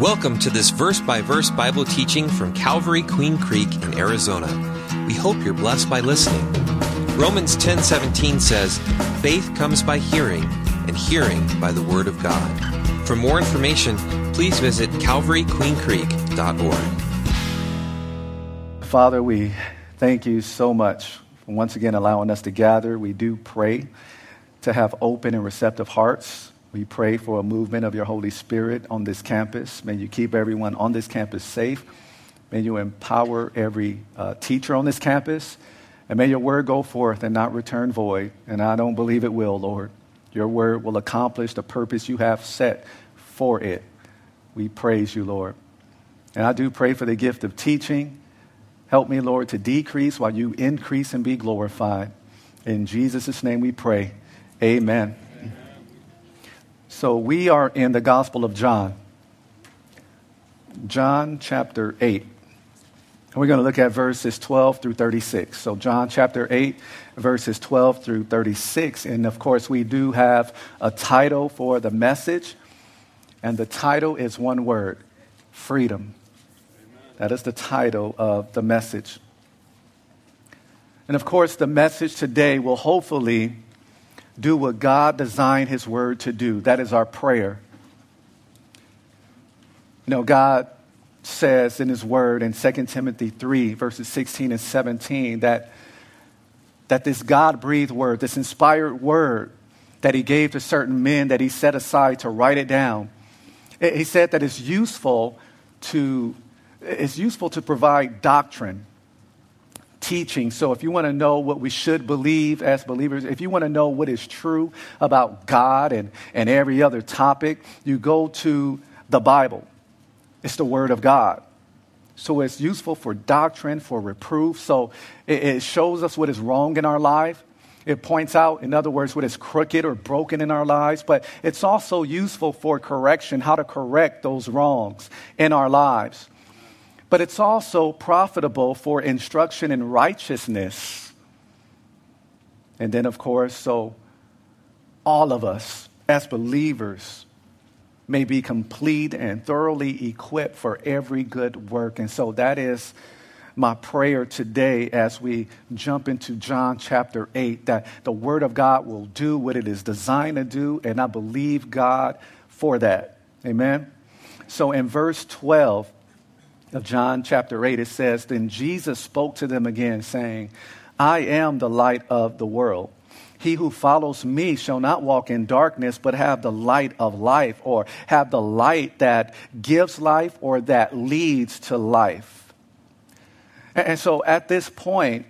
Welcome to this verse by verse Bible teaching from Calvary Queen Creek in Arizona. We hope you're blessed by listening. Romans 10:17 says, "Faith comes by hearing, and hearing by the word of God." For more information, please visit calvaryqueencreek.org. Father, we thank you so much for once again allowing us to gather. We do pray to have open and receptive hearts we pray for a movement of your Holy Spirit on this campus. May you keep everyone on this campus safe. May you empower every uh, teacher on this campus. And may your word go forth and not return void. And I don't believe it will, Lord. Your word will accomplish the purpose you have set for it. We praise you, Lord. And I do pray for the gift of teaching. Help me, Lord, to decrease while you increase and be glorified. In Jesus' name we pray. Amen. So we are in the Gospel of John, John chapter 8. And we're going to look at verses 12 through 36. So, John chapter 8, verses 12 through 36. And of course, we do have a title for the message. And the title is one word freedom. That is the title of the message. And of course, the message today will hopefully do what God designed His Word to do. That is our prayer. You know, God says in His Word in 2 Timothy 3, verses 16 and 17, that, that this God breathed Word, this inspired Word that He gave to certain men that He set aside to write it down, He said that it's useful to, it's useful to provide doctrine teaching. So, if you want to know what we should believe as believers, if you want to know what is true about God and, and every other topic, you go to the Bible. It's the Word of God. So, it's useful for doctrine, for reproof. So, it, it shows us what is wrong in our life. It points out, in other words, what is crooked or broken in our lives, but it's also useful for correction, how to correct those wrongs in our lives but it's also profitable for instruction in righteousness. And then, of course, so all of us as believers may be complete and thoroughly equipped for every good work. And so that is my prayer today as we jump into John chapter 8 that the Word of God will do what it is designed to do, and I believe God for that. Amen. So in verse 12, of John chapter 8, it says, Then Jesus spoke to them again, saying, I am the light of the world. He who follows me shall not walk in darkness, but have the light of life, or have the light that gives life or that leads to life. And so at this point,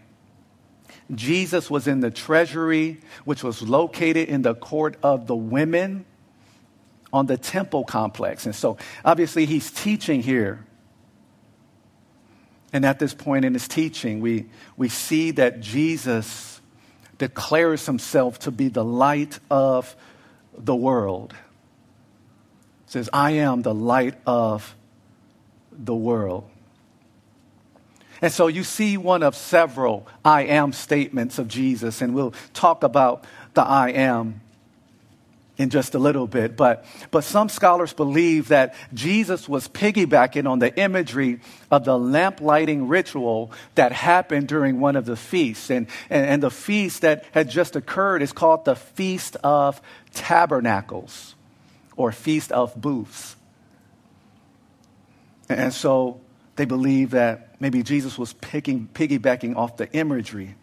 Jesus was in the treasury, which was located in the court of the women on the temple complex. And so obviously he's teaching here. And at this point in his teaching, we, we see that Jesus declares himself to be the light of the world. Says, I am the light of the world. And so you see one of several I am statements of Jesus, and we'll talk about the I am in just a little bit. But, but some scholars believe that Jesus was piggybacking on the imagery of the lamp lighting ritual that happened during one of the feasts. And, and, and the feast that had just occurred is called the Feast of Tabernacles or Feast of Booths. And so they believe that maybe Jesus was picking, piggybacking off the imagery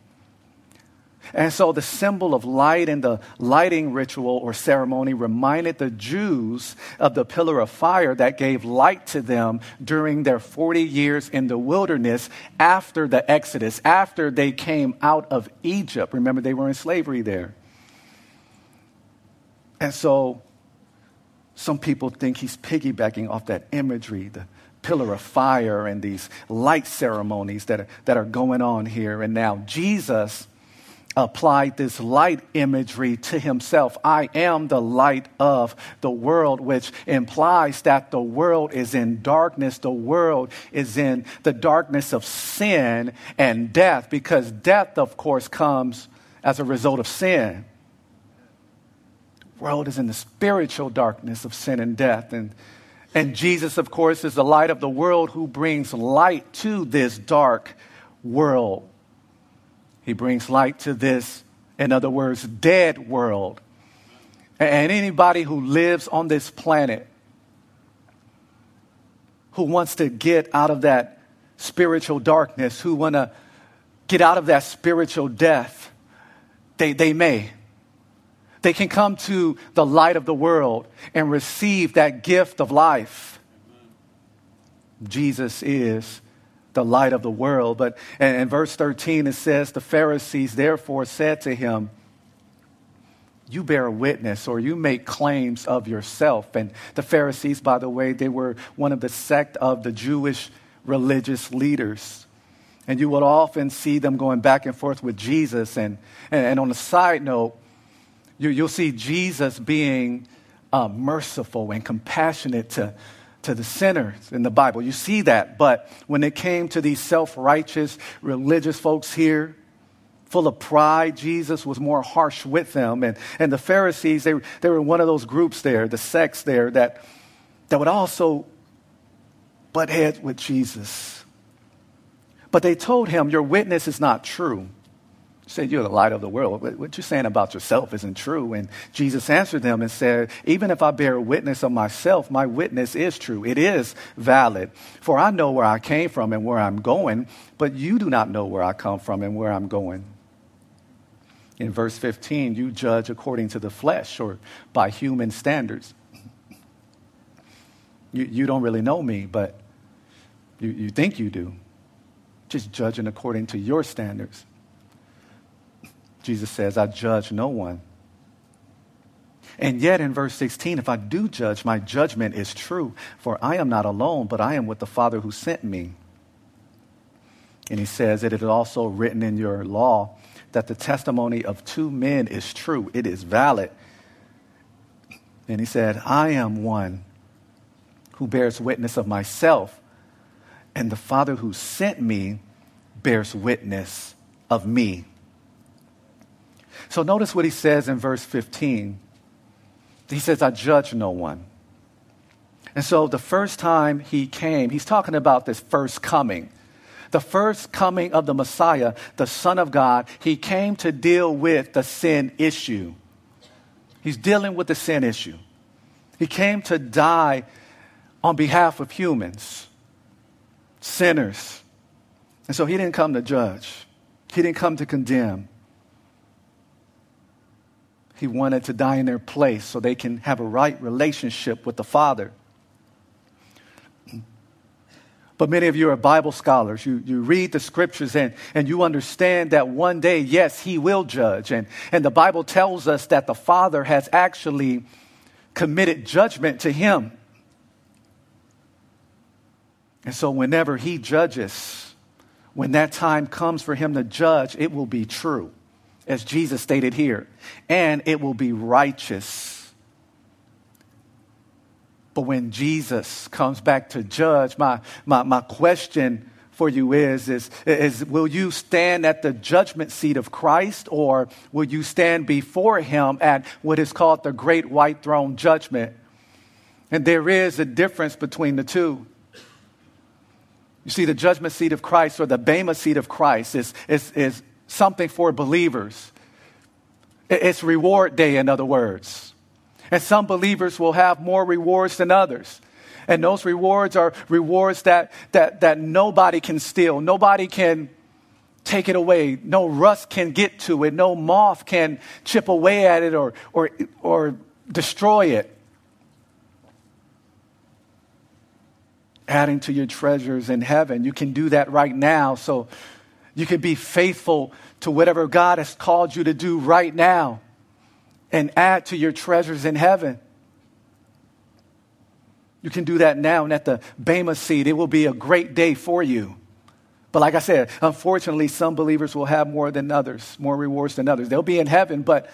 and so the symbol of light and the lighting ritual or ceremony reminded the Jews of the pillar of fire that gave light to them during their 40 years in the wilderness after the Exodus, after they came out of Egypt. Remember, they were in slavery there. And so some people think he's piggybacking off that imagery, the pillar of fire and these light ceremonies that are, that are going on here and now. Jesus applied this light imagery to himself. I am the light of the world, which implies that the world is in darkness. The world is in the darkness of sin and death, because death, of course, comes as a result of sin. The world is in the spiritual darkness of sin and death. And, And Jesus, of course, is the light of the world who brings light to this dark world. He brings light to this, in other words, dead world. And anybody who lives on this planet who wants to get out of that spiritual darkness, who want to get out of that spiritual death, they, they may. They can come to the light of the world and receive that gift of life. Jesus is the light of the world. But in verse 13, it says, The Pharisees therefore said to him, You bear witness or you make claims of yourself. And the Pharisees, by the way, they were one of the sect of the Jewish religious leaders. And you would often see them going back and forth with Jesus. And, and, and on a side note, you, will see Jesus being uh, merciful and compassionate to, to the sinners in the Bible. You see that. But when it came to these self righteous religious folks here, full of pride, Jesus was more harsh with them. And, and the Pharisees, they, they were one of those groups there, the sects there, that, that would also butt heads with Jesus. But they told him, Your witness is not true said, You're the light of the world. What you're saying about yourself isn't true. And Jesus answered them and said, Even if I bear witness of myself, my witness is true. It is valid. For I know where I came from and where I'm going, but you do not know where I come from and where I'm going. In verse 15, you judge according to the flesh or by human standards. You, you don't really know me, but you, you think you do. Just judging according to your standards. Jesus says, I judge no one. And yet, in verse 16, if I do judge, my judgment is true, for I am not alone, but I am with the Father who sent me. And he says, It is also written in your law that the testimony of two men is true, it is valid. And he said, I am one who bears witness of myself, and the Father who sent me bears witness of me. So notice what he says in verse 15. He says, I judge no one. And so the first time he came, he's talking about this first coming. The first coming of the Messiah, the Son of God, he came to deal with the sin issue. He's dealing with the sin issue. He came to die on behalf of humans, sinners. And so he didn't come to judge, he didn't come to condemn. He wanted to die in their place so they can have a right relationship with the Father. But many of you are Bible scholars. You, you read the scriptures and, and you understand that one day, yes, He will judge. And, and the Bible tells us that the Father has actually committed judgment to Him. And so, whenever He judges, when that time comes for Him to judge, it will be true as Jesus stated here, and it will be righteous. But when Jesus comes back to judge, my, my, my question for you is, is, is will you stand at the judgment seat of Christ or will you stand before him at what is called the great white throne judgment? And there is a difference between the two. You see, the judgment seat of Christ or the Bema seat of Christ is, is, is something for believers. It's reward day, in other words. And some believers will have more rewards than others. And those rewards are rewards that, that, that nobody can steal, nobody can take it away. No rust can get to it, no moth can chip away at it or, or, or destroy it. Adding to your treasures in heaven. You can do that right now. So you can be faithful to whatever God has called you to do right now and add to your treasures in heaven. You can do that now, and at the Bema seat, it will be a great day for you. But like I said, unfortunately, some believers will have more than others, more rewards than others. They'll be in heaven, but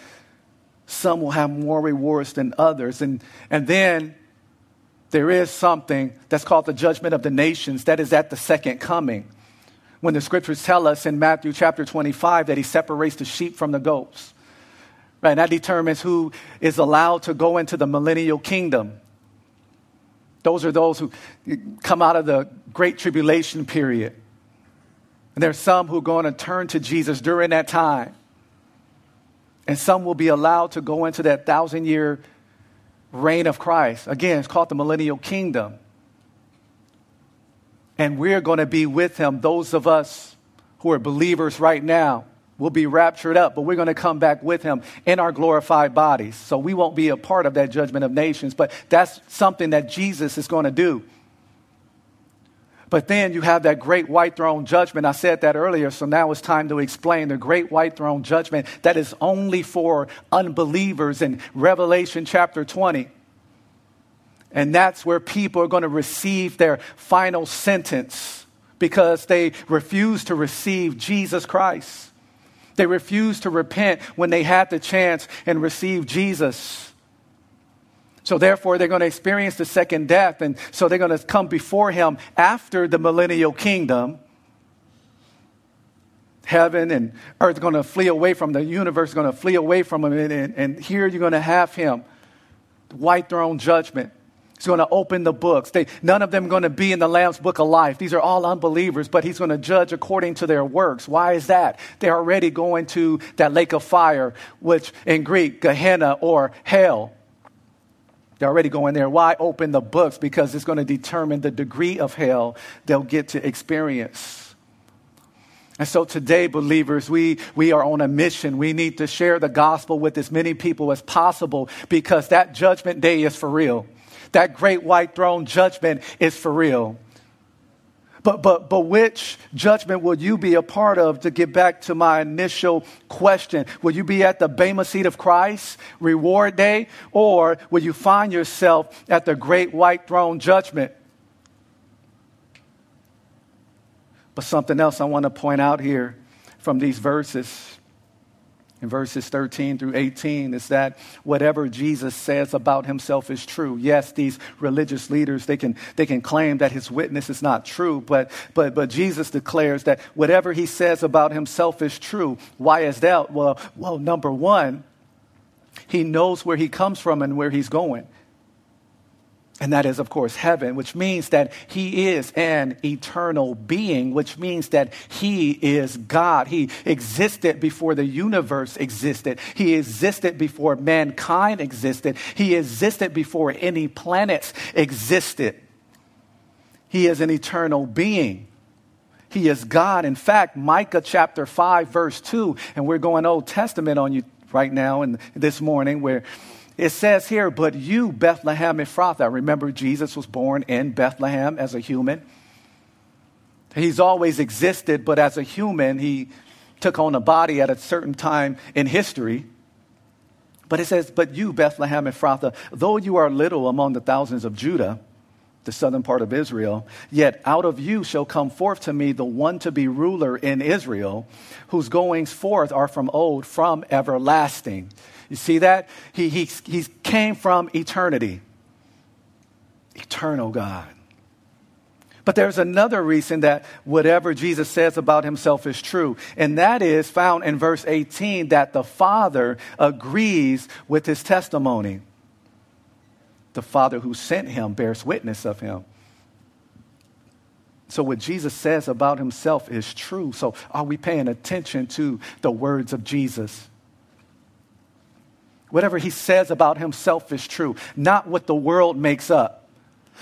some will have more rewards than others. And, and then there is something that's called the judgment of the nations that is at the second coming when the scriptures tell us in Matthew chapter 25 that he separates the sheep from the goats. Right, that determines who is allowed to go into the millennial kingdom. Those are those who come out of the great tribulation period. And there are some who are going to turn to Jesus during that time. And some will be allowed to go into that thousand year reign of Christ. Again, it's called the millennial kingdom. And we're going to be with him. Those of us who are believers right now will be raptured up, but we're going to come back with him in our glorified bodies. So we won't be a part of that judgment of nations, but that's something that Jesus is going to do. But then you have that great white throne judgment. I said that earlier, so now it's time to explain the great white throne judgment that is only for unbelievers in Revelation chapter 20. And that's where people are going to receive their final sentence because they refuse to receive Jesus Christ. They refuse to repent when they had the chance and receive Jesus. So, therefore, they're going to experience the second death. And so they're going to come before him after the millennial kingdom. Heaven and earth are going to flee away from the universe, is going to flee away from him. And, and, and here you're going to have him, white throne judgment. He's going to open the books. They, none of them going to be in the Lamb's book of life. These are all unbelievers, but he's going to judge according to their works. Why is that? They're already going to that lake of fire, which in Greek, Gehenna or hell. They're already going there. Why open the books? Because it's going to determine the degree of hell they'll get to experience. And so today, believers, we, we are on a mission. We need to share the gospel with as many people as possible because that judgment day is for real. That great white throne judgment is for real. But, but, but which judgment will you be a part of to get back to my initial question? Will you be at the Bema seat of Christ, reward day, or will you find yourself at the great white throne judgment? But something else I want to point out here from these verses in verses 13 through 18 is that whatever Jesus says about himself is true. Yes, these religious leaders, they can, they can claim that his witness is not true, but, but, but Jesus declares that whatever he says about himself is true. Why is that? Well, well, number one, he knows where he comes from and where he's going. And that is, of course, heaven, which means that he is an eternal being, which means that he is God. He existed before the universe existed. He existed before mankind existed. He existed before any planets existed. He is an eternal being. He is God. In fact, Micah chapter 5, verse 2, and we're going Old Testament on you right now and this morning, where it says here, but you, Bethlehem Ephrathah. Remember, Jesus was born in Bethlehem as a human. He's always existed, but as a human, he took on a body at a certain time in history. But it says, But you, Bethlehem Ephrathah, though you are little among the thousands of Judah, the southern part of Israel, yet out of you shall come forth to me the one to be ruler in Israel, whose goings forth are from old, from everlasting. You see that? He, he, he came from eternity. Eternal God. But there's another reason that whatever Jesus says about himself is true, and that is found in verse 18 that the Father agrees with his testimony. The Father who sent him bears witness of him. So, what Jesus says about himself is true. So, are we paying attention to the words of Jesus? Whatever he says about himself is true, not what the world makes up,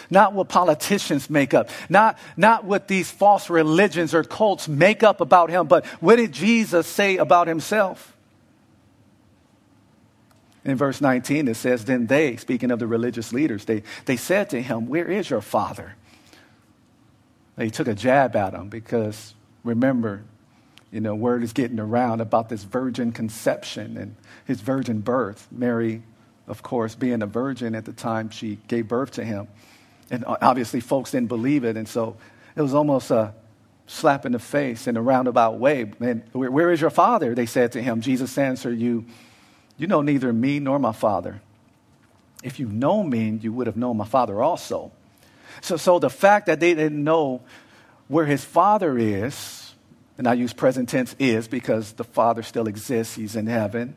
not what politicians make up, not, not what these false religions or cults make up about him, but what did Jesus say about himself? In verse 19, it says, Then they, speaking of the religious leaders, they, they said to him, Where is your father? They took a jab at him because remember, you know, word is getting around about this virgin conception and his virgin birth. Mary, of course, being a virgin at the time she gave birth to him. And obviously, folks didn't believe it. And so it was almost a slap in the face in a roundabout way. And where, is your father? They said to him. Jesus answered, You, you know neither me nor my father. If you know me, you would have known my father also. So, so the fact that they didn't know where his father is, and I use present tense is because the Father still exists, He's in heaven.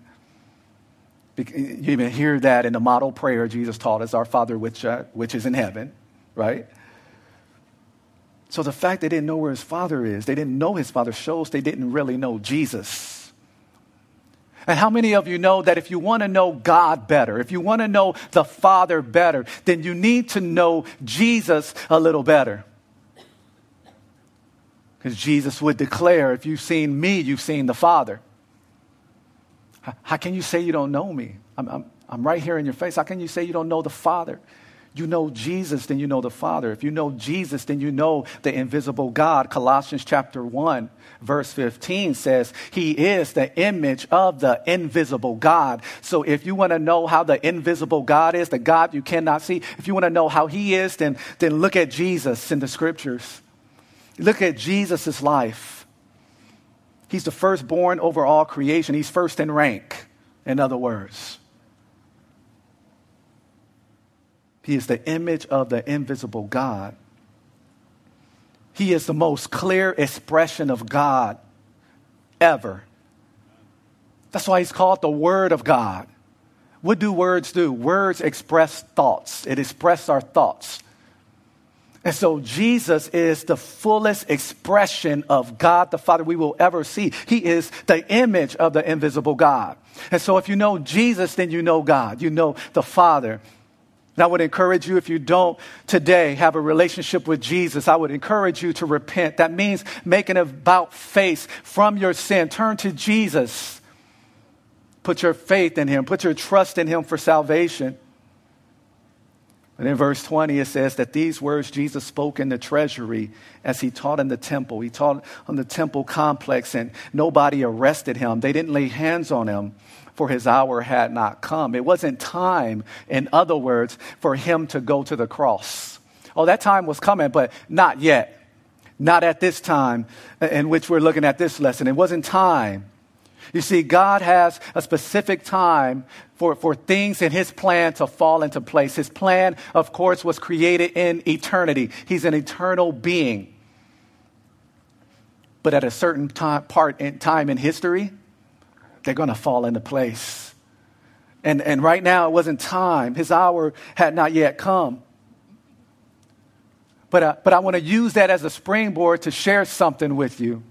You even hear that in the model prayer Jesus taught us, Our Father which, uh, which is in heaven. right? So the fact they didn't know where his father is, they didn't know his father, shows they didn't really know Jesus. And how many of you know that if you want to know God better, if you want to know the Father better, then you need to know Jesus a little better? Because Jesus would declare, if you've seen me, you've seen the Father. How can you say you don't know me? I'm, I'm, I'm right here in your face. How can you say you don't know the Father? You know Jesus, then you know the Father. If you know Jesus, then you know the invisible God. Colossians chapter 1, verse 15 says, He is the image of the invisible God. So if you want to know how the invisible God is, the God you cannot see, if you want to know how He is, then, then look at Jesus in the scriptures. Look at Jesus' life. He's the firstborn over all creation, He's first in rank, in other words. He is the image of the invisible God. He is the most clear expression of God ever. That's why he's called the Word of God. What do words do? Words express thoughts, it expresses our thoughts. And so Jesus is the fullest expression of God the Father we will ever see. He is the image of the invisible God. And so if you know Jesus, then you know God, you know the Father. And I would encourage you, if you don't today have a relationship with Jesus, I would encourage you to repent. That means making about face from your sin. Turn to Jesus. Put your faith in him, put your trust in him for salvation. And in verse 20, it says that these words Jesus spoke in the treasury as he taught in the temple. He taught on the temple complex, and nobody arrested him. They didn't lay hands on him for his hour had not come. It wasn't time, in other words, for him to go to the cross. Oh, that time was coming, but not yet. Not at this time in which we're looking at this lesson. It wasn't time. You see, God has a specific time for, for things in His plan to fall into place. His plan, of course, was created in eternity. He's an eternal being. But at a certain time, part in time in history, they're going to fall into place. And, and right now, it wasn't time. His hour had not yet come. But, uh, but I want to use that as a springboard to share something with you.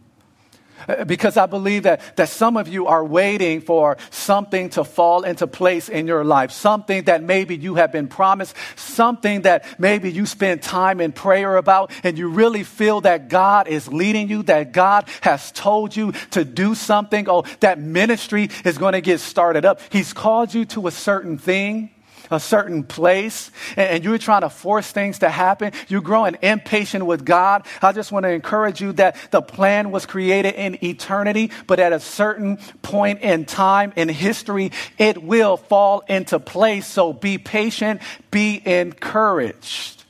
Uh, because I believe that, that some of you are waiting for something to fall into place in your life, something that maybe you have been promised, something that maybe you spend time in prayer about, and you really feel that God is leading you, that God has told you to do something. Oh, that ministry is going to get started up. He's called you to a certain thing a certain place and, you're trying to force things to happen, you're growing impatient with God, I just want to encourage you that the plan was created in eternity, but at a certain point in time in history, it will fall into place. So be patient, be encouraged.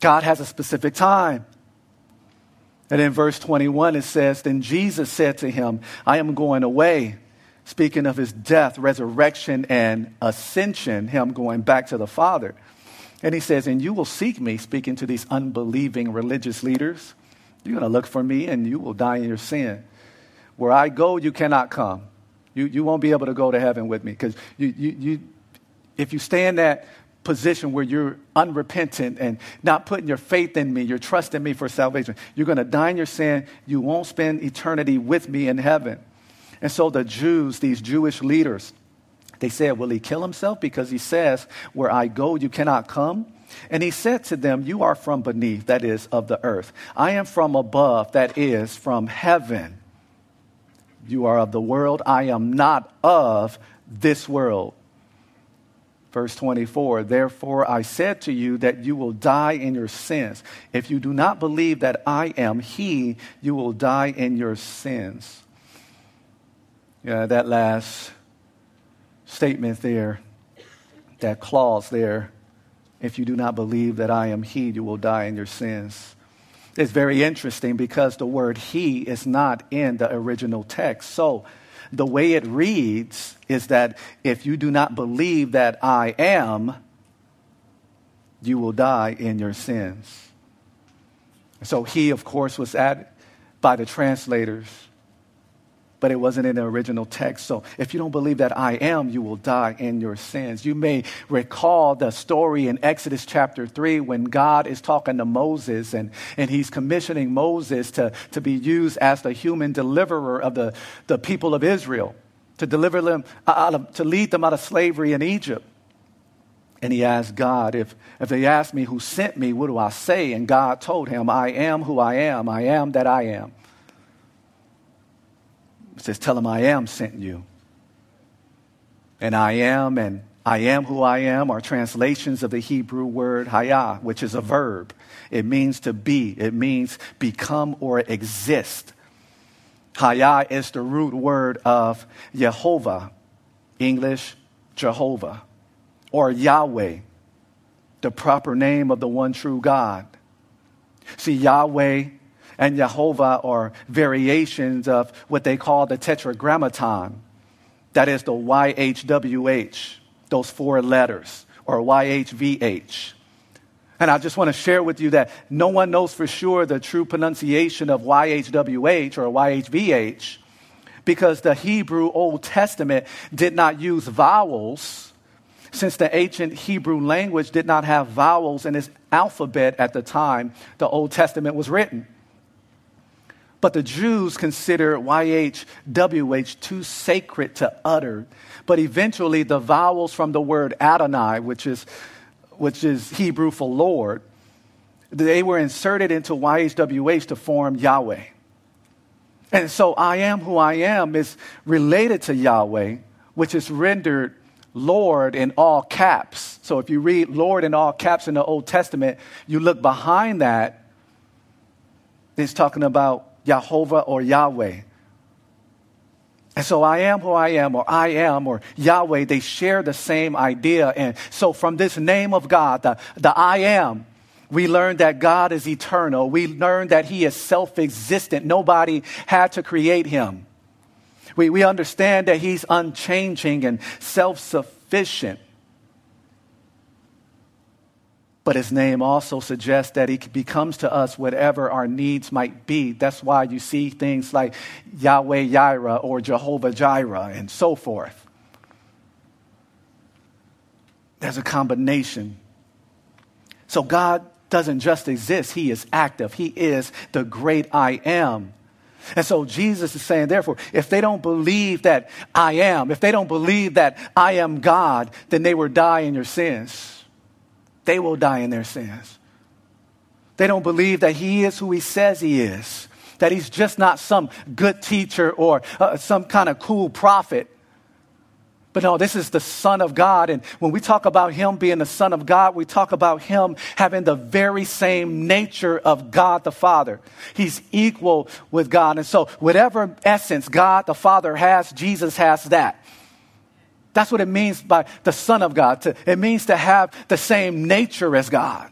God has a specific time. And in verse 21, it says, Then Jesus said to him, I am going away speaking of his death, resurrection, and ascension, him going back to the Father. And he says, And you will seek me, speaking to these unbelieving religious leaders. You're going to look for me and you will die in your sin. Where I go, you cannot come. You, you won't be able to go to heaven with me because you, you, you, if you stay in that position where you're unrepentant and not putting your faith in me, you're trusting me for salvation, you're going to die in your sin. You won't spend eternity with me in heaven. And so the Jews, these Jewish leaders, they said, Will he kill himself? Because he says, Where I go, you cannot come. And he said to them, You are from beneath, that is, of the earth. I am from above, that is, from heaven. You are of the world. I am not of this world. Verse 24, therefore I said to you that you will die in your sins. If you do not believe that I am He, you will die in your sins. Yeah, that last statement there, that clause there, if you do not believe that I am He, you will die in your sins. It's very interesting because the word He is not in the original text. So the way it reads is that if you do not believe that I am, you will die in your sins. So He, of course, was added by the translators but it wasn't in the original text. So if you don't believe that I am, you will die in your sins. You may recall the story in Exodus chapter 3 when God is talking to Moses and, and he's commissioning Moses to, to be used as the human deliverer of the, the people of Israel, to deliver them uh, out of, to lead them out of slavery in Egypt. And he asked God, if, if they ask me who sent me, what do I say? And God told him, I am who I am. I am that I am. It says, Tell him I am sent you. And I am and I am who I am are translations of the Hebrew word hayah, which is a verb. It means to be, it means become or exist. Hayah is the root word of Jehovah, English, Jehovah, or Yahweh, the proper name of the one true God. See, Yahweh and Jehovah are variations of what they call the tetragrammaton. That is the YHWH, those four letters, or YHVH. And I just want to share with you that no one knows for sure the true pronunciation of YHWH or YHVH because the Hebrew Old Testament did not use vowels since the ancient Hebrew language did not have vowels in its alphabet at the time the Old Testament was written. But the Jews consider YHWH too sacred to utter. But eventually, the vowels from the word Adonai, which is, which is Hebrew for Lord, they were inserted into YHWH to form Yahweh. And so, I am who I am is related to Yahweh, which is rendered Lord in all caps. So, if you read Lord in all caps in the Old Testament, you look behind that, it's talking about Jehovah or Yahweh. And so I am who I am, or I am, or Yahweh, they share the same idea. And so from this name of God, the, the I am, we learn that God is eternal. We learn that He is self existent. Nobody had to create Him. We, we understand that He's unchanging and self sufficient. But his name also suggests that he becomes to us whatever our needs might be. That's why you see things like Yahweh Yireh or Jehovah Jireh and so forth. There's a combination. So God doesn't just exist, He is active. He is the great I am. And so Jesus is saying, therefore, if they don't believe that I am, if they don't believe that I am God, then they will die in your sins they will die in their sins. They don't believe that he is who he says he is, that he's just not some good teacher or uh, some kind of cool prophet. But no, this is the Son of God. And when we talk about Him being the Son of God, we talk about Him having the very same nature of God the Father. He's equal with God. And so, whatever essence God the Father has, Jesus has that. That's what it means by the Son of God. It means to have the same nature as God.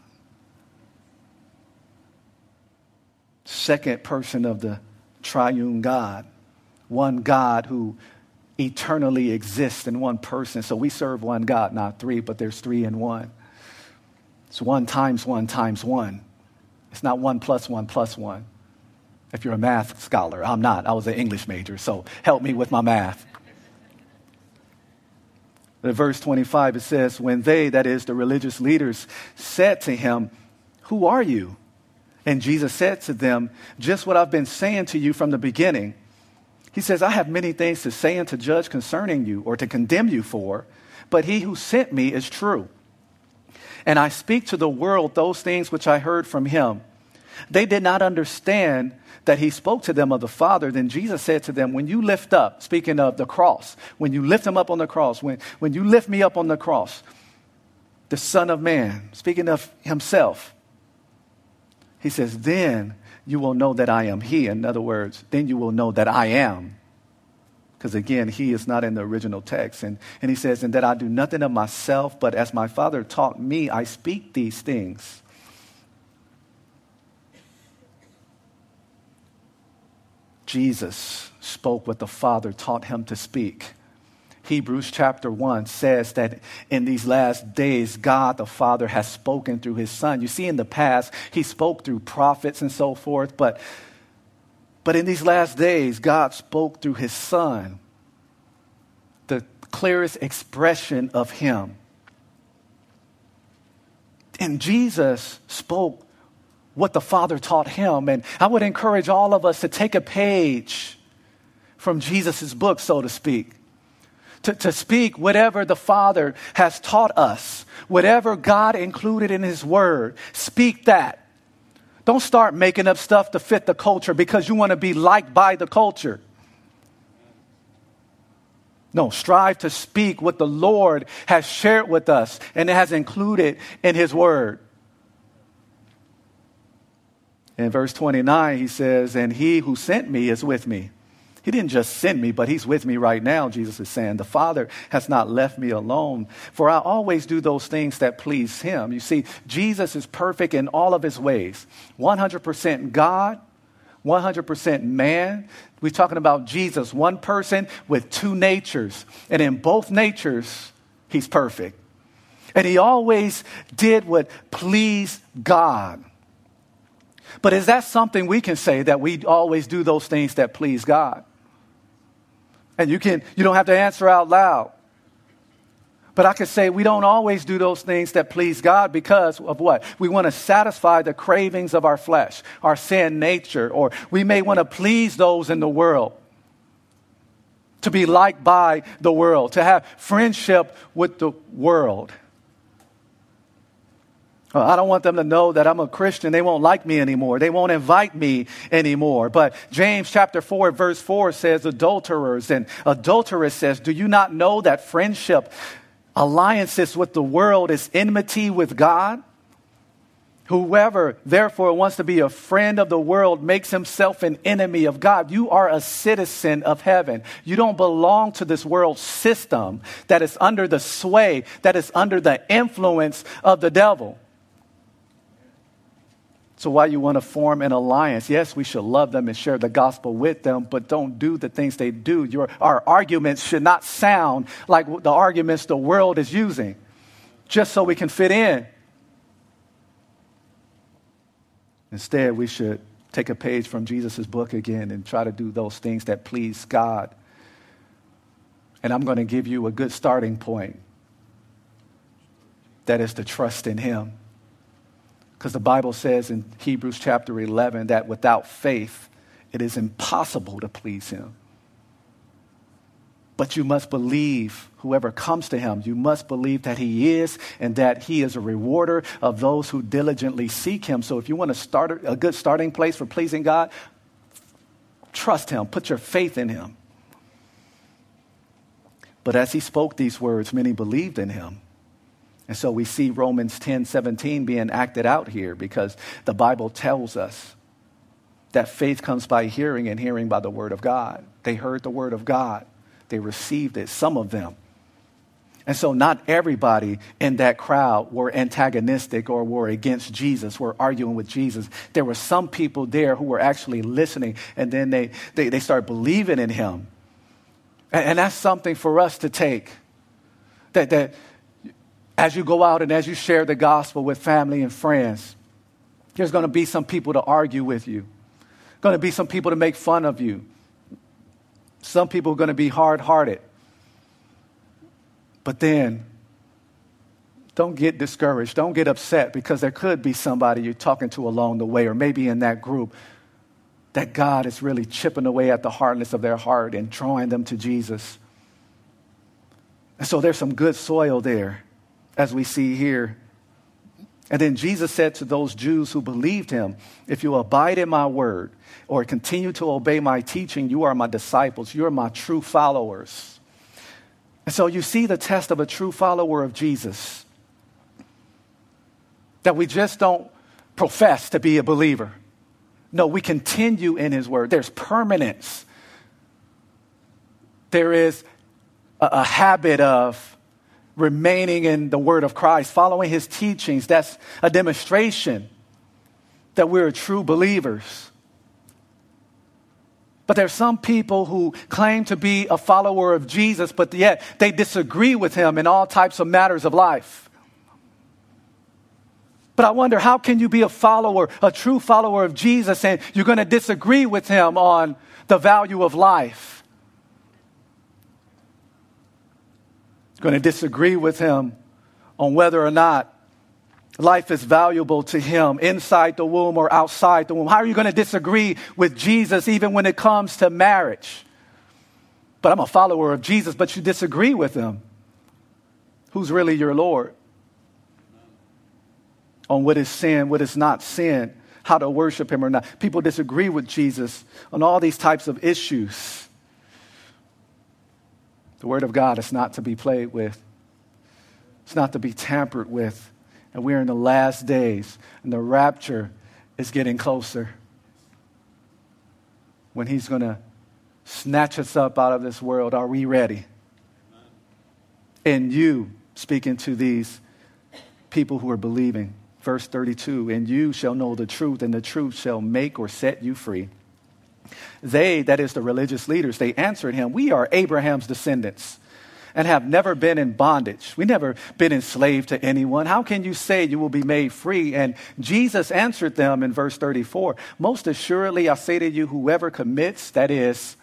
Second person of the triune God. One God who eternally exists in one person. So we serve one God, not three, but there's three in one. It's one times one times one. It's not one plus one plus one. If you're a math scholar, I'm not. I was an English major, so help me with my math. In verse 25, it says, When they, that is, the religious leaders, said to him, Who are you? And Jesus said to them, Just what I've been saying to you from the beginning. He says, I have many things to say and to judge concerning you or to condemn you for, but he who sent me is true. And I speak to the world those things which I heard from him. They did not understand that he spoke to them of the Father, then Jesus said to them, When you lift up, speaking of the cross, when you lift him up on the cross, when, when you lift me up on the cross, the Son of Man, speaking of himself, he says, Then you will know that I am he. In other words, then you will know that I am. Because again, he is not in the original text. And, and he says, And that I do nothing of myself, but as my Father taught me, I speak these things. Jesus spoke what the Father taught him to speak. Hebrews chapter 1 says that in these last days, God the Father has spoken through his Son. You see, in the past, he spoke through prophets and so forth, but But in these last days, God spoke through his son, the clearest expression of him. And Jesus spoke what the Father taught him. And I would encourage all of us to take a page from Jesus' book, so to speak. To, to speak whatever the Father has taught us, whatever God included in His Word, speak that. Don't start making up stuff to fit the culture because you want to be liked by the culture. No, strive to speak what the Lord has shared with us and it has included in His Word. In verse 29, he says, And he who sent me is with me. He didn't just send me, but he's with me right now, Jesus is saying. The Father has not left me alone, for I always do those things that please him. You see, Jesus is perfect in all of his ways 100% God, 100% man. We're talking about Jesus, one person with two natures. And in both natures, he's perfect. And he always did what pleased God. But is that something we can say that we always do those things that please God? And you can you don't have to answer out loud. But I can say we don't always do those things that please God because of what? We want to satisfy the cravings of our flesh, our sin nature, or we may want to please those in the world. To be liked by the world, to have friendship with the world. Uh, I don't want them to know that I'm a Christian. They won't like me anymore. They won't invite me anymore. But James chapter 4, verse 4 says, Adulterers and adulteress says, Do you not know that friendship, alliances with the world is enmity with God? Whoever, therefore, wants to be a friend of the world makes himself an enemy of God. You are a citizen of heaven. You don't belong to this world system that is under the sway, that is under the influence of the devil. So, why you want to form an alliance? Yes, we should love them and share the gospel with them, but don't do the things they do. Your, our arguments should not sound like the arguments the world is using, just so we can fit in. Instead, we should take a page from Jesus' book again and try to do those things that please God. And I'm going to give you a good starting point that is to trust in Him. Because the Bible says in Hebrews chapter 11 that without faith, it is impossible to please Him. But you must believe, whoever comes to Him, you must believe that He is and that He is a rewarder of those who diligently seek Him. So if you want to start a good starting place for pleasing God, trust Him, put your faith in Him. But as He spoke these words, many believed in Him. And so we see Romans 10 17 being acted out here because the Bible tells us that faith comes by hearing and hearing by the word of God. They heard the word of God, they received it, some of them. And so, not everybody in that crowd were antagonistic or were against Jesus, were arguing with Jesus. There were some people there who were actually listening, and then they, they, they start believing in him. And, and that's something for us to take. That, that as you go out and as you share the gospel with family and friends, there's going to be some people to argue with you, going to be some people to make fun of you. Some people are going to be hard hearted. But then, don't get discouraged. Don't get upset because there could be somebody you're talking to along the way, or maybe in that group, that God is really chipping away at the hardness of their heart and drawing them to Jesus. And so there's some good soil there as we see here. And then Jesus said to those Jews who believed him, If you abide in my word or continue to obey my teaching, you are my disciples. You are my true followers. And so you see the test of a true follower of Jesus that we just don't profess to be a believer. No, we continue in his word. There's permanence. There is a, a habit of remaining in the Word of Christ, following His teachings. That's a demonstration that we're true believers. But there's some people who claim to be a follower of Jesus, but yet they disagree with him in all types of matters of life. But I wonder, how can you be a follower, a true follower of Jesus, and you're going to disagree with him on the value of life? Going to disagree with him on whether or not life is valuable to him inside the womb or outside the womb. How are you going to disagree with Jesus even when it comes to marriage? But I'm a follower of Jesus, but you disagree with him. Who's really your Lord? On what is sin, what is not sin, how to worship him or not. People disagree with Jesus on all these types of issues. The Word of God is not to be played with, it's not to be tampered with. And we're in the last days, and the rapture is getting closer. When He's going to snatch us up out of this world, are we ready? And you, speaking to these people who are believing, verse 32 and you shall know the truth, and the truth shall make or set you free. They, that is the religious leaders, they answered him, We are Abraham's descendants and have never been in bondage. We never been enslaved to anyone. How can you say you will be made free? And Jesus answered them in verse 34 Most assuredly, I say to you, whoever commits, that is,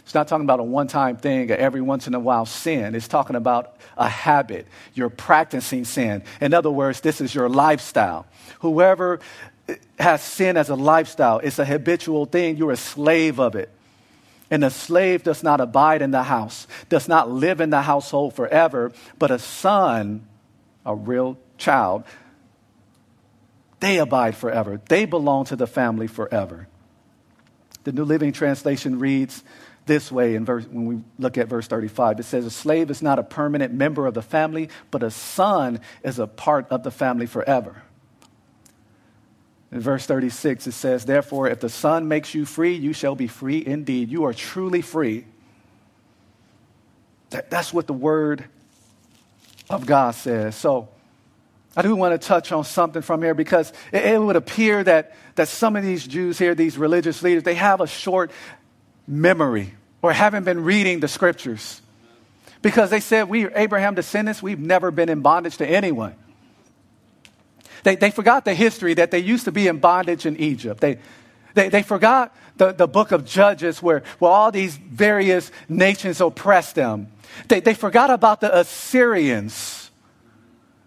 it's not talking about a one time thing, every once in a while sin. It's talking about a habit. You're practicing sin. In other words, this is your lifestyle. Whoever has sin as a lifestyle, it's a habitual thing. You're a slave of it. And a slave does not abide in the house, does not live in the household forever, but a son, a real child, they abide forever. They belong to the family forever. The New Living Translation reads this way in verse, when we look at verse 35. It says, A slave is not a permanent member of the family, but a son is a part of the family forever. In verse 36, it says, Therefore, if the Son makes you free, you shall be free indeed. You are truly free. That, that's what the Word of God says. So, I do want to touch on something from here because it, it would appear that, that some of these Jews here, these religious leaders, they have a short memory or haven't been reading the scriptures. Because they said, We are Abraham descendants, we've never been in bondage to anyone. They, they forgot the history that they used to be in bondage in Egypt. They, they, they forgot the, the book of Judges where, where all these various nations oppressed them. They, they forgot about the Assyrians.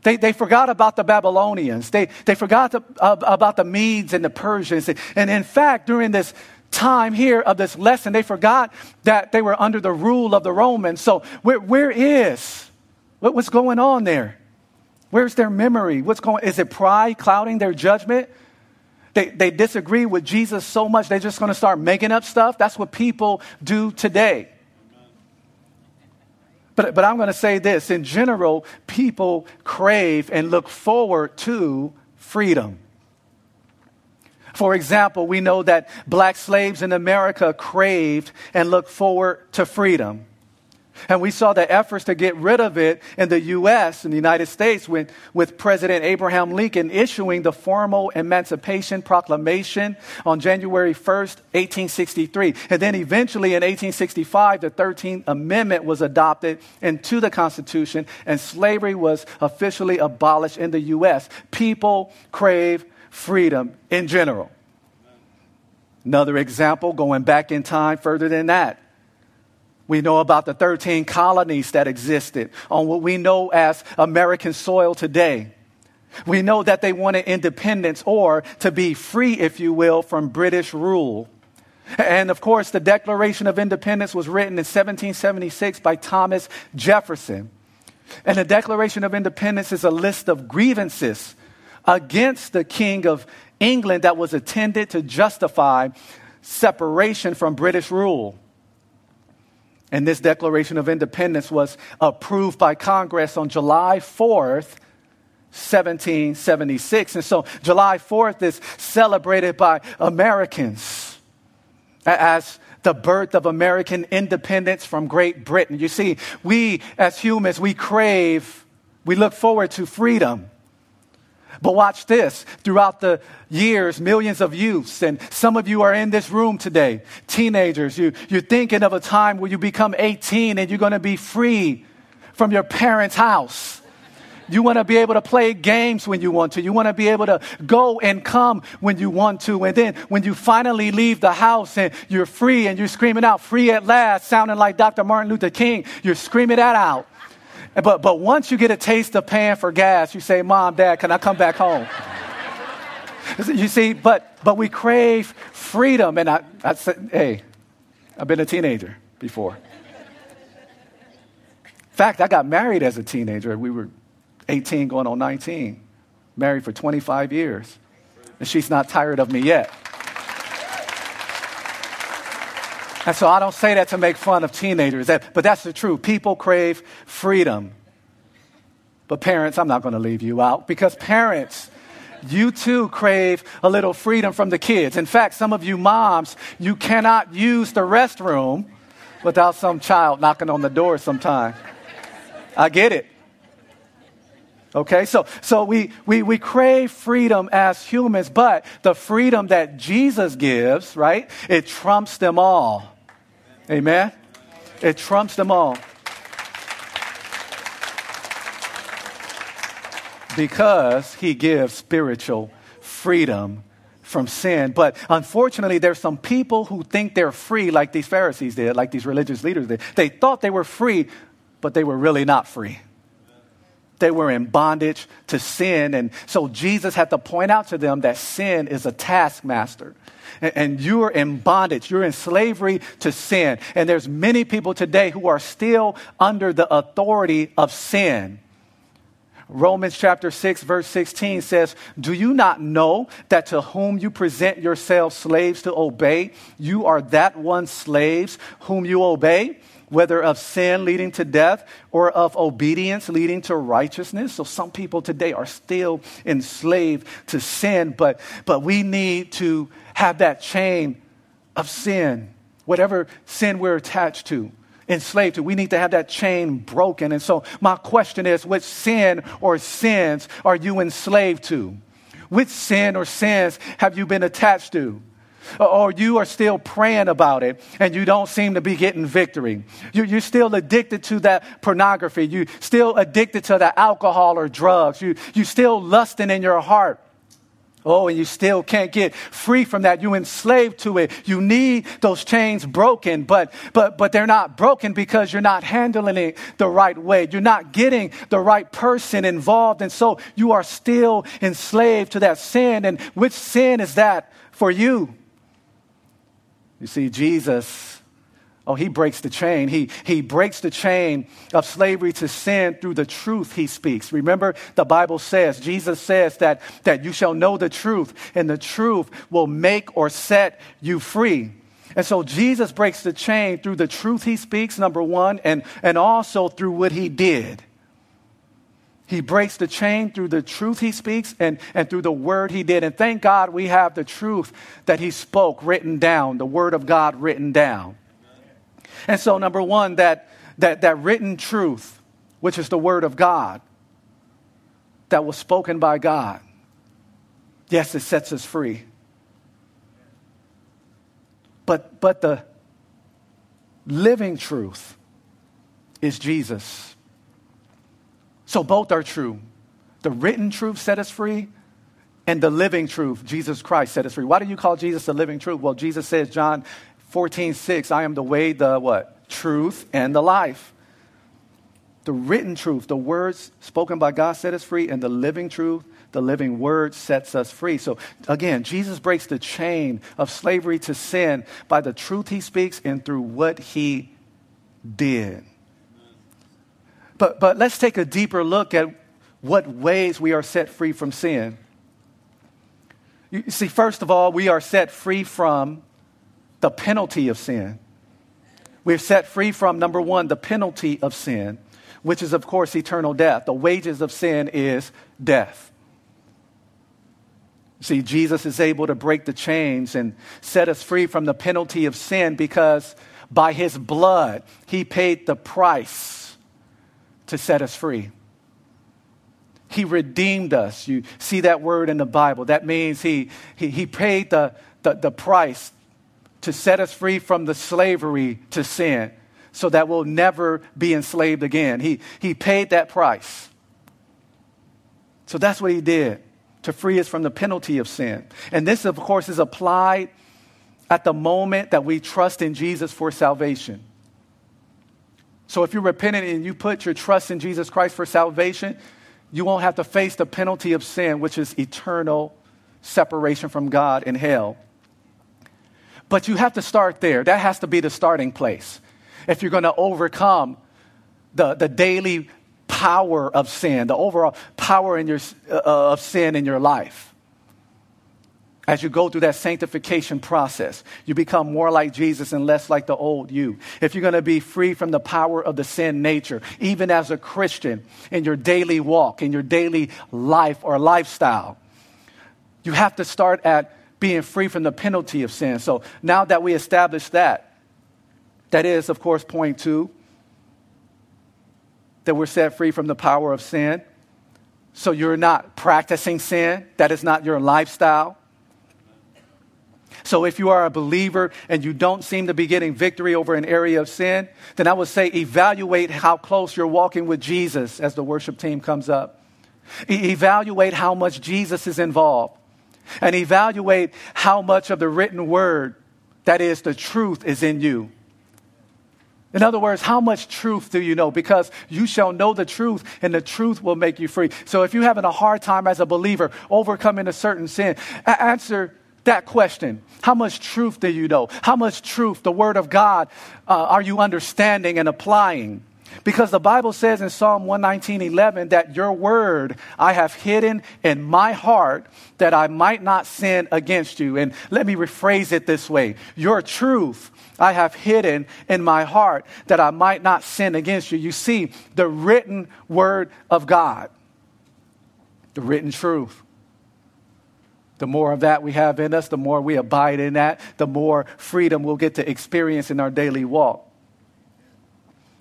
They, they forgot about the Babylonians. They, they forgot uh, about the Medes and the Persians. And in fact, during this time here of this lesson, they forgot that they were under the rule of the Romans. So, where, where is, what, what's going on there? Where's their memory? What's going Is it pride clouding their judgment? They, they disagree with Jesus so much, they're just going to start making up stuff. That's what people do today. But, but I'm going to say this in general, people crave and look forward to freedom. For example, we know that black slaves in America craved and looked forward to freedom. And we saw the efforts to get rid of it in the U.S., in the United States, with, with President Abraham Lincoln issuing the formal Emancipation Proclamation on January 1st, 1863. And then eventually in 1865, the 13th Amendment was adopted into the Constitution, and slavery was officially abolished in the U.S. People crave freedom in general. Another example, going back in time further than that, we know about the 13 colonies that existed on what we know as American soil today. We know that they wanted independence or to be free, if you will, from British rule. And of course, the Declaration of Independence was written in 1776 by Thomas Jefferson. And the Declaration of Independence is a list of grievances against the King of England that was intended to justify separation from British rule. And this Declaration of Independence was approved by Congress on July 4th, 1776. And so July 4th is celebrated by Americans as the birth of American independence from Great Britain. You see, we as humans, we crave, we look forward to freedom. But watch this. Throughout the years, millions of youths, and some of you are in this room today, teenagers, you, you're thinking of a time where you become 18 and you're going to be free from your parents' house. You want to be able to play games when you want to. You want to be able to go and come when you want to. And then when you finally leave the house and you're free and you're screaming out, free at last, sounding like Dr. Martin Luther King, you're screaming that out. But, but once you get a taste of paying for gas, you say, Mom, Dad, can I come back home? you see, but, but we crave freedom. And I, I said, hey, I've been a teenager before. In fact, I got married as a teenager. We were 18 going on 19, married for 25 years. And she's not tired of me yet. And so I don't say that to make fun of teenagers, that, but that's the truth. People crave freedom. But parents, I'm not going to leave you out because parents, you too crave a little freedom from the kids. In fact, some of you moms, you cannot use the restroom without some child knocking on the door sometime. I get it. Okay, so, so we, we, we crave freedom as humans, but the freedom that Jesus gives, right, it trumps them all. Amen? It trumps them all. Because he gives spiritual freedom from sin. But unfortunately, there's some people who think they're free, like these Pharisees did, like these religious leaders did. They thought they were free, but they were really not free. They were in bondage to sin. And so Jesus had to point out to them that sin is a taskmaster. And, you're in bondage. You're in slavery to sin. And there's many people today who are still under the authority of sin. Romans chapter 6, verse 16 says, Do you not know that to whom you present yourselves slaves to obey, you are that one slaves whom you obey? whether of sin leading to death or of obedience leading to righteousness. So some people today are still enslaved to sin, but, but we need to have that chain of sin, whatever sin we're attached to. Enslaved to. We need to have that chain broken. And so, my question is which sin or sins are you enslaved to? Which sin or sins have you been attached to? or you are still praying about it and you don't seem to be getting victory. You're still addicted to that pornography. You're still addicted to the alcohol or drugs. You, you're still lusting in your heart. Oh, and you still can't get free from that. You enslaved to it. You need those chains broken, but, but, but they're not broken because you're not handling it the right way. You're not getting the right person involved. And so you are still enslaved to that sin. And which sin is that for you? You see, Jesus, oh, he breaks the chain. He, he breaks the chain of slavery to sin through the truth he speaks. Remember, the Bible says, Jesus says that, that you shall know the truth, and the truth will make or set you free. And so Jesus breaks the chain through the truth he speaks, number one, and, and also through what he did. He breaks the chain through the truth he speaks and, and through the word he did. And thank God we have the truth that he spoke written down, the word of God written down. And so, number one, that, that, that written truth, which is the word of God, that was spoken by God, yes, it sets us free. But, but the living truth is Jesus. So both are true. The written truth set us free, and the living truth, Jesus Christ, set us free. Why do you call Jesus the living truth? Well, Jesus says, John 14, 6, I am the way, the what? Truth and the life. The written truth, the words spoken by God set us free, and the living truth, the living word sets us free. So again, Jesus breaks the chain of slavery to sin by the truth he speaks and through what he did. But, but let's take a deeper look at what ways we are set free from sin. You see, first of all, we are set free from the penalty of sin. We're set free from, number one, the penalty of sin, which is, of course, eternal death. The wages of sin is death. See, Jesus is able to break the chains and set us free from the penalty of sin because by his blood, he paid the price to set us free. He redeemed us. You see that word in the Bible. That means He, he, he paid the, the, the price to set us free from the slavery to sin so that we'll never be enslaved again. He, he paid that price. So that's what he did to free us from the penalty of sin. And this, of course, is applied at the moment that we trust in Jesus for salvation. So if you're repentant and you put your trust in Jesus Christ for salvation, you won't have to face the penalty of sin, which is eternal separation from God in hell. But you have to start there. That has to be the starting place. If you're going to overcome the, the daily power of sin, the overall power in your, uh, of sin in your life. As you go through that sanctification process, you become more like Jesus and less like the old you. If you're going to be free from the power of the sin nature, even as a Christian in your daily walk, in your daily life or lifestyle, you have to start at being free from the penalty of sin. So now that we established that, that is, of course, point two, that we're set free from the power of sin. So you're not practicing sin, that is not your lifestyle. So if you are a believer and you don't seem to be getting victory over an area of sin, then I would say evaluate how close you're walking with Jesus as the worship team comes up. E- evaluate how much Jesus is involved and evaluate how much of the written word, that is, the truth, is in you. In other words, how much truth do you know? Because you shall know the truth, and the truth will make you free. So if you're having a hard time as a believer overcoming a certain sin, answer that question. How much truth do you know? How much truth, the Word of God, uh, are you understanding and applying? Because the Bible says in Psalm 119, 11, that your word I have hidden in my heart that I might not sin against you. And let me rephrase it this way Your truth I have hidden in my heart that I might not sin against you. You see, the written word of God, the written truth. The more of that we have in us, the more we abide in that, the more freedom we'll get to experience in our daily walk.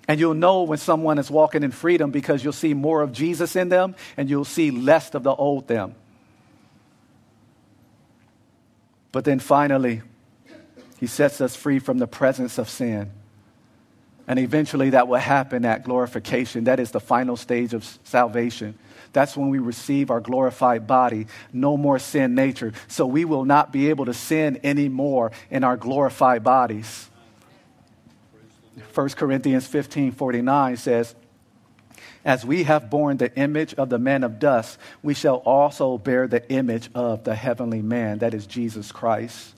And you'll know when someone is walking in freedom because you'll see more of Jesus in them and you'll see less of the old them. But then finally, he sets us free from the presence of sin. And eventually that will happen at glorification. That is the final stage of salvation. That's when we receive our glorified body, no more sin nature. So we will not be able to sin anymore in our glorified bodies. 1 Corinthians 15 49 says, As we have borne the image of the man of dust, we shall also bear the image of the heavenly man, that is Jesus Christ.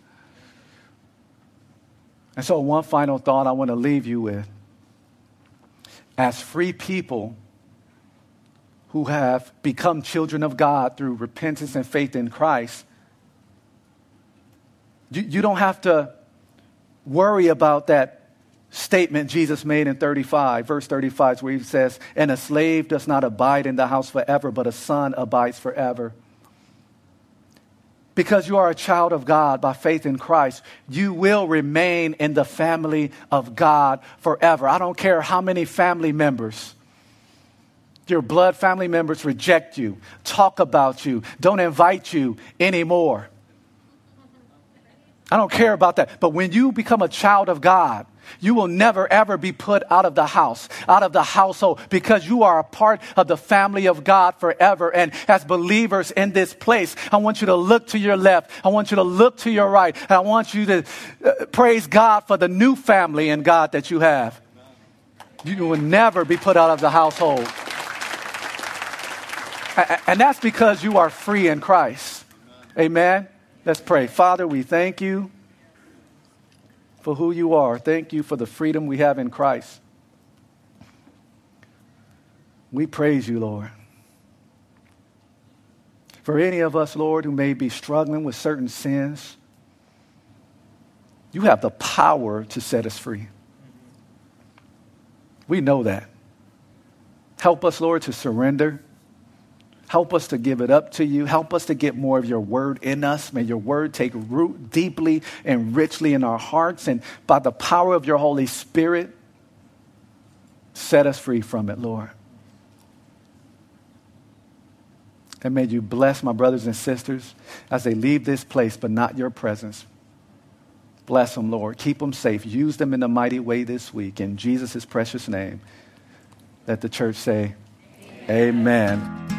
And so, one final thought I want to leave you with. As free people who have become children of God through repentance and faith in Christ, you, you don't have to worry about that statement Jesus made in 35, verse 35, where he says, And a slave does not abide in the house forever, but a son abides forever. Because you are a child of God by faith in Christ, you will remain in the family of God forever. I don't care how many family members, your blood family members reject you, talk about you, don't invite you anymore. I don't care about that. But when you become a child of God, you will never ever be put out of the house, out of the household, because you are a part of the family of God forever. And as believers in this place, I want you to look to your left. I want you to look to your right. And I want you to uh, praise God for the new family in God that you have. You will never be put out of the household. And that's because you are free in Christ. Amen. Let's pray. Father, we thank you for who you are. Thank you for the freedom we have in Christ. We praise you, Lord. For any of us, Lord, who may be struggling with certain sins, you have the power to set us free. We know that. Help us, Lord, to surrender. Help us to give it up to you. Help us to get more of your word in us. May your word take root deeply and richly in our hearts. And by the power of your Holy Spirit, set us free from it, Lord. And may you bless my brothers and sisters as they leave this place, but not your presence. Bless them, Lord. Keep them safe. Use them in a mighty way this week. In Jesus' precious name, let the church say, Amen. Amen.